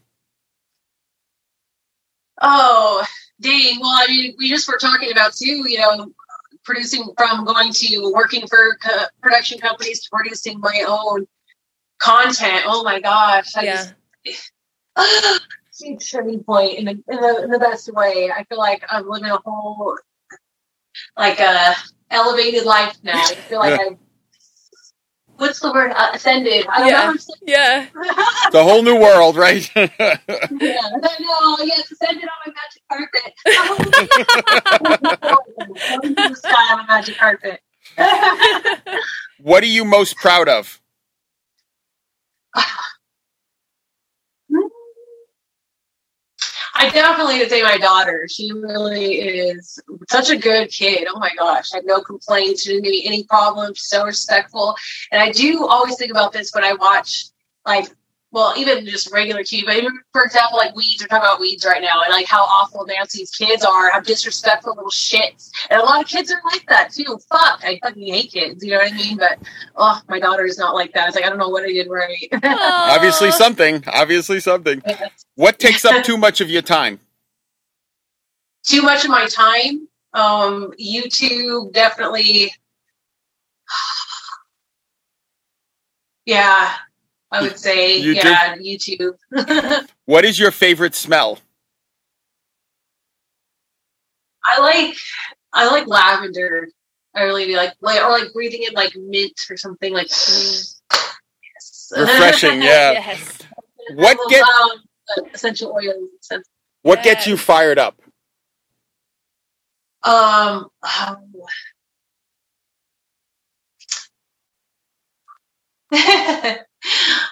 oh, dang. Well, I mean, we just were talking about too, you know, producing from going to working for co- production companies to producing my own content. Oh my gosh. I Yeah. just huge turning point in the, in the in the best way. I feel like I'm living a whole like a elevated life now. I feel like Yeah. I what's the word uh, ascended. I don't Yeah. know. Yeah. The whole new world, right? yeah, no, yes, ascended on my magic carpet. Going to sky on a magic carpet. what are you most proud of? I definitely would say my daughter. She really is such a good kid. Oh my gosh, I no complaints. She didn't give me any problems. So respectful. And I do always think about this when I watch, like, well, even just regular TV. But even, for example, like Weeds, we're talking about Weeds right now, and like how awful Nancy's kids are, how disrespectful little shits. And a lot of kids are like that too. Fuck, I fucking hate kids. You know what I mean? But oh, my daughter is not like that. It's like I don't know what I did right. Obviously something. Obviously something. What takes up too much of your time? too much of my time. Um, YouTube definitely. Yeah, I would say YouTube? yeah, YouTube. What is your favorite smell? I like I like lavender. I really do like like or like breathing in like mint or something like yes. Refreshing, yeah. yes. What get- love, um, essential oils? and What gets you fired up? Um, um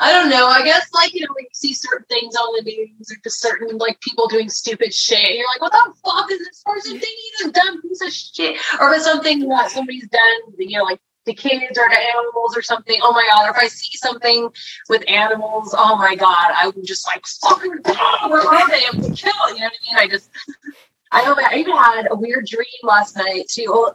I don't know. I guess like you know, when you see certain things on the news or just certain like people doing stupid shit, you're like, what the fuck is this person thinking? He's a dumb piece of shit. Or if it's something that somebody's done, you know, like the kids or the animals or something. Oh my god! Or if I see something with animals, oh my god, I would just like fucking oh, where are they? I'm gonna kill. You know what I mean? I just I know I even had a weird dream last night too.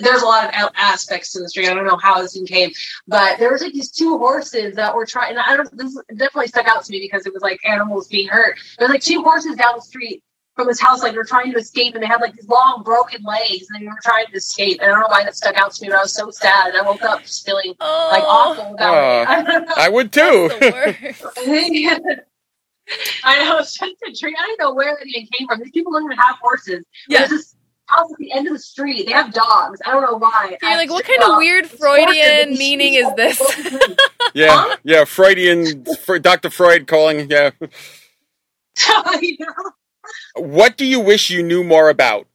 Well, there's a lot of aspects to the dream. I don't know how this one came, but there was like these two horses that were trying. And I don't. This definitely stuck out to me because it was like animals being hurt. There's like two horses down the street from this house, like they're trying to escape, and they had like these long broken legs, and they were trying to escape. And I don't know why that stuck out to me, but I was so sad. And I woke up just feeling like Oh, awful about it. I don't know. I would too. I know it's just a dream. I don't know where that even came from. These people don't even have horses. Yeah. There's this house at the end of the street. They have dogs. I don't know why. You're like, what I- kind of weird Freudian meaning is this? yeah, yeah. Freudian, Dr. Freud calling. Yeah. you know? What do you wish you knew more about?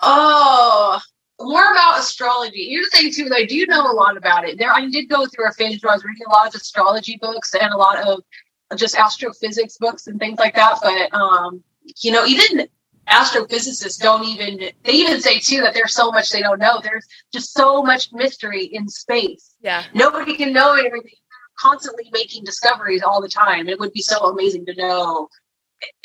Oh, more about astrology. Here's the thing too, I do know a lot about it. There, I did go through a phase where I was reading a lot of astrology books and a lot of just astrophysics books and things like that. But um, you know, even astrophysicists don't even they even say too that there's so much they don't know. There's just so much mystery in space. yeah. Nobody can know everything. Constantly making discoveries all the time. It would be so amazing to know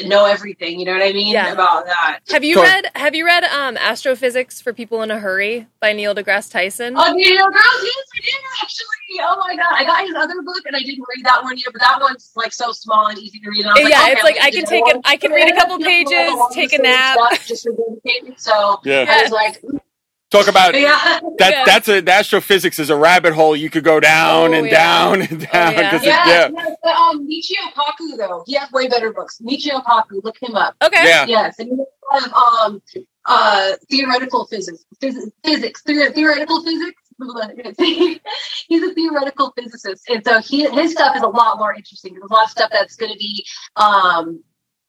know everything. You know what I mean Yeah. about that. Have you So- read Have you read um, Astrophysics for People in a Hurry by Neil deGrasse Tyson? Oh, Daniel Girls, yes, I did actually. Oh my god, I got his other book and I didn't read that one yet, but that one's like so small and easy to read. And I was Yeah, okay, it's like, I can take it- I can read a couple Yeah, yeah, pages, take a nap. stuff, Just. So Yeah. I was like, Talk about yeah, that. Yeah. That's a the astrophysics is a rabbit hole you could go down Oh, and yeah. down and down. yeah. 'cause it- yeah, yeah. yeah. But um, Michio Kaku though, he has way better books. Michio Kaku, look him up. Okay. Yeah. Yes, and he has um uh theoretical physics, phys- physics, theor- theoretical physics. He's a theoretical physicist, and so he his stuff is a lot more interesting. There's a lot of stuff that's going to be um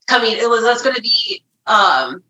coming. It was that's going to be um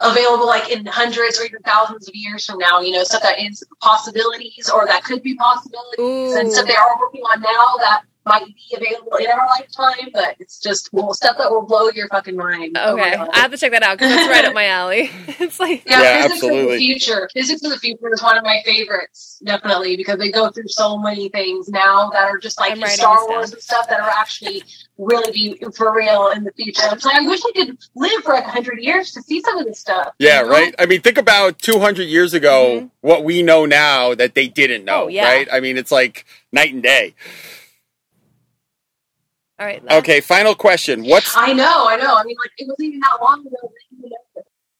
available like in hundreds or even thousands of years from now. You know, stuff that is possibilities or that could be possibilities, and stuff they are working on now that might be available in our lifetime. But it's just well, stuff that will blow your fucking mind. Oh Okay. God. I have to check that out because that's right up my alley. it's like, Yeah, Yeah, physics of the future. Physics of the future is one of my favorites, definitely, because they go through so many things now that are just like I'm in writing Star Wars down. and stuff that are actually really be for real in the future. I'm like, I wish I could live for like hundred years to see some of this stuff. Yeah, you know? right. I mean, think about 200 years ago, Mhm. what we know now that they didn't know, Oh, yeah. right? I mean, it's like night and day. All right. Okay, final question. What's I know, I know. I mean, like it wasn't even that long ago. that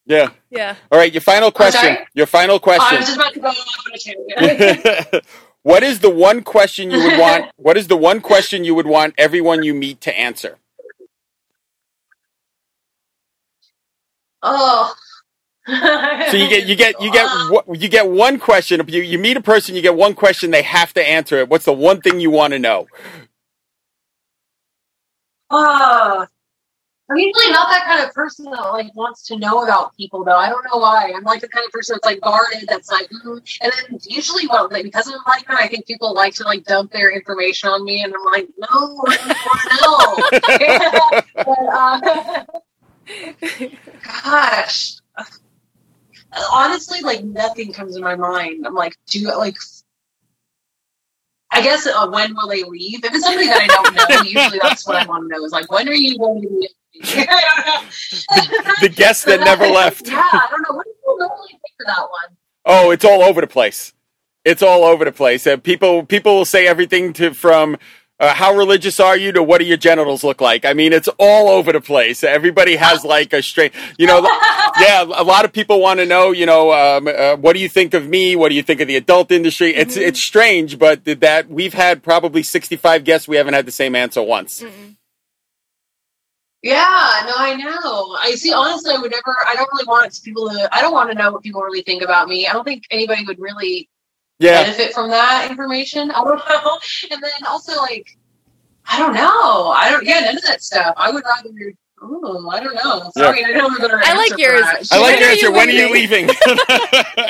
yeah? Yeah. All right, your final question. sorry? Your final Oh, I was question. just about to go off on a what is the one question you would want? What is the one question you would want everyone you meet to answer? oh. So you get you get you get what you get one question. If you, you meet a person, you get one question. They have to answer it. What's the one thing you want to know? Oh, I'm usually not that kind of person that like wants to know about people, though. I don't know why. I'm like the kind of person that's like guarded. That's like, mm. and then usually, well, like, because I'm like that, I think people like to like dump their information on me, and I'm like, no, I don't know. but, uh, gosh, honestly, like nothing comes to my mind. I'm like, do like. I guess uh, when will they leave? If it's somebody that I don't know, usually that's what I want to know. Is like when are you going to be? The guest that never left. Yeah, I don't know. What do people normally think for that one? Oh, it's all over the place. It's all over the place. Uh, people people will say everything to from uh, how religious are you to what do your genitals look like. I mean, it's all over the place. Everybody has like a straight, you know. yeah, a lot of people want to know, you know, um, uh, what do you think of me? What do you think of the adult industry? It's it's strange, but that we've had probably sixty five guests. We haven't had the same answer once. Yeah, no, I know. I see. Honestly, I would never. I don't really want people to. I don't want to know what people really think about me. I don't think anybody would really Yeah. benefit from that information. I don't know. And then also, like, I don't know. I don't. Yeah, none of that stuff. I would rather. Oh, I don't know. Sorry, I don't have a better I like answer for yours. that. I like When your are answer. you When are you leaving? leaving?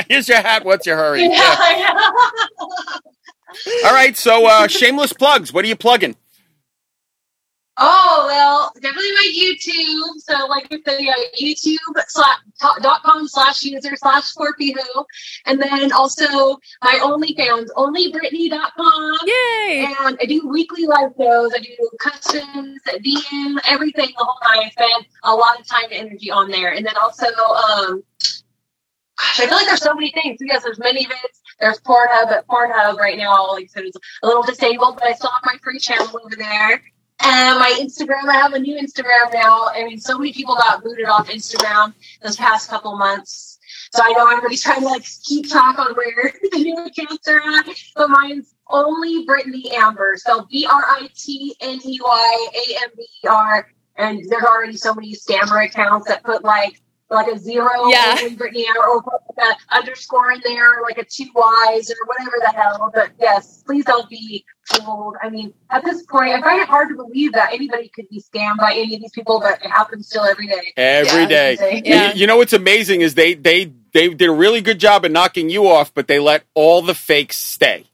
Here's your hat. What's your hurry? Yeah, Yeah. All right. So, uh, shameless plugs. What are you plugging? Oh well, definitely my YouTube. So like I said, yeah, YouTube slash dot com slash user slash Scorpio, and then also my OnlyFans, onlybritney.com. Yay! And I do weekly live shows. I do customs, DM, everything the whole night. I spend a lot of time and energy on there. And then also, um, gosh, I feel like there's so many things. Yes, there's many bits. There's Pornhub, but Pornhub right now, like I said, is a little disabled, but I still have my free channel over there. And my Instagram, I have a new Instagram now. I mean, so many people got booted off Instagram this past couple months. So I know everybody's trying to like keep track on where the new accounts are at. But mine's only Britney Amber. So B R I T N E Y A M B E R. And there's already so many scammer accounts that put like like a zero Yeah. only Britney Amber or put like a underscore in there, like a two Y's or whatever the hell. But yes, please don't be fooled. I mean, at this point, I find it hard to believe that anybody could be scammed by any of these people, but it happens still every day. Every Yeah, day. I should say. Yeah. You, you know what's amazing is they they they did a really good job at knocking you off, but they let all the fakes stay.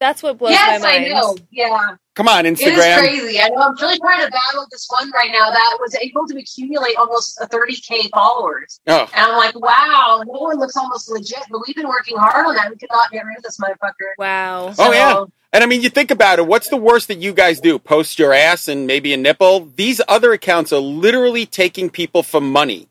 That's what blows yes, my I mind. know. Yeah. Come on, Instagram. It is Instagram. crazy. I know. I'm really trying to battle this one right now that was able to accumulate almost a 30k followers, Oh, and I'm like, wow, no one looks almost legit. But we've been working hard on that. We could not get rid of this motherfucker. Wow. Oh, yeah. And I mean, you think about it. What's the worst that you guys do? Post your ass and maybe a nipple. These other accounts are literally taking people for money.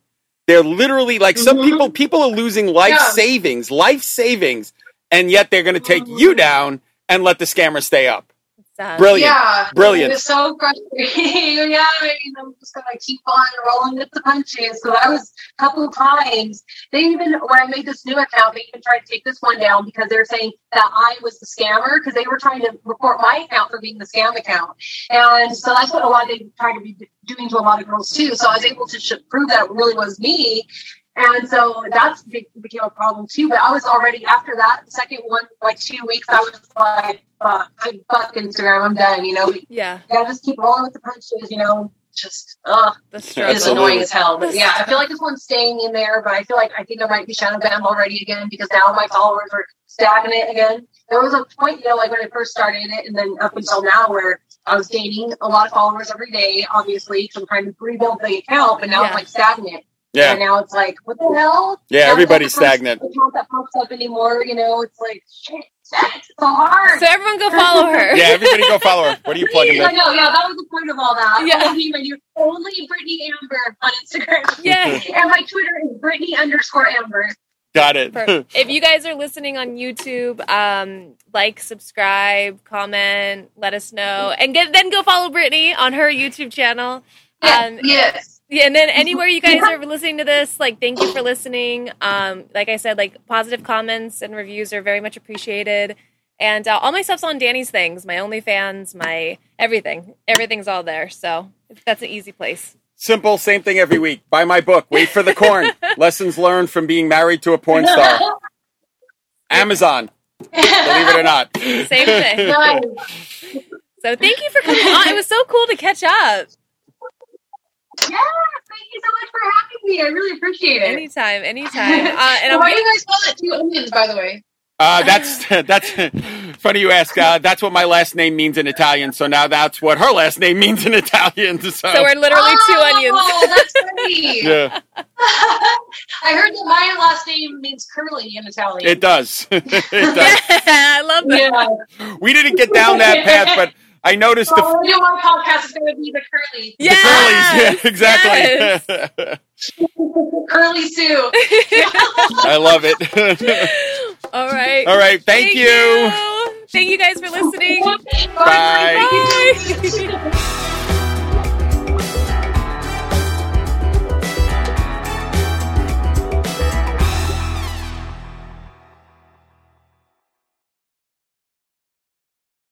They're literally like some Mhm. people. People are losing life Yeah. savings, life savings, and yet they're going to take you down and let the scammer stay up. Sad. Brilliant. Yeah, Brilliant. It's so frustrating. yeah, I mean, I'm just gonna keep on rolling with the punches. So I was a couple of times. They even when I made this new account, they even tried to take this one down because they're saying that I was the scammer because they were trying to report my account for being the scam account. And so that's what a lot of they tried to be doing to a lot of girls too. So I was able to sh- prove that it really was me. And so that's be- became a problem too. But I was already after that the second one, like two weeks, I was like, fuck, I fuck Instagram, I'm done. You know, we Yeah. gotta just keep rolling with the punches. You know, just ugh, it's annoying as hell. But yeah, I feel like this one's staying in there. But I feel like I think I might be shadow banned already again because now my followers are stagnant again. There was a point, you know, like when I first started it, and then up until now where. I was gaining a lot of followers every day, obviously, because I'm trying to rebuild the account, but now Yeah. it's like stagnant. Yeah. And now it's like, what the hell? Yeah, Now everybody's it's not the first stagnant. Account that pops up anymore, you know? It's like, shit, it's so hard. So everyone go follow her. Yeah, everybody go follow her. What are you plugging, I Vic? know, yeah, that was the point of all that. Yeah. Only my new, only Britney Amber on Instagram. Yay. And my Twitter is Britney underscore Amber. Got it. Perfect. if you guys are listening on YouTube, um, like, subscribe, comment, let us know, and get, then go follow Britney on her YouTube channel. Um, yes. Yeah, and then anywhere you guys are listening to this, like, thank you for listening. Um, like I said, like positive comments and reviews are very much appreciated. And uh, all my stuff's on Danny's things, my OnlyFans, my everything. Everything's all there. So that's an easy place. Simple, same thing every week. Buy my book. Wait for the corn. Lessons learned from being married to a porn star. Amazon. Believe it or not. Same thing. Nice. So thank you for coming on. It was so cool to catch up. Yeah, thank you so much for having me. I really appreciate it. Anytime, anytime. Uh, and I'm Why do you guys call it two onions, by the way? Uh, that's that's funny you ask. Uh, that's what my last name means in Italian. So now that's what her last name means in Italian. So, so we're literally two oh, onions. that's funny. yeah, I heard that my last name means curly in Italian. it does. it does. I love that. Yeah. We didn't get down that path, but I noticed So the, when we do our podcast, it's going to be the curly. the Yes, curlies. Yeah, exactly. Curly Sue. I love it. All right. All right, thank, you. Thank you guys for listening. Bye. Bye.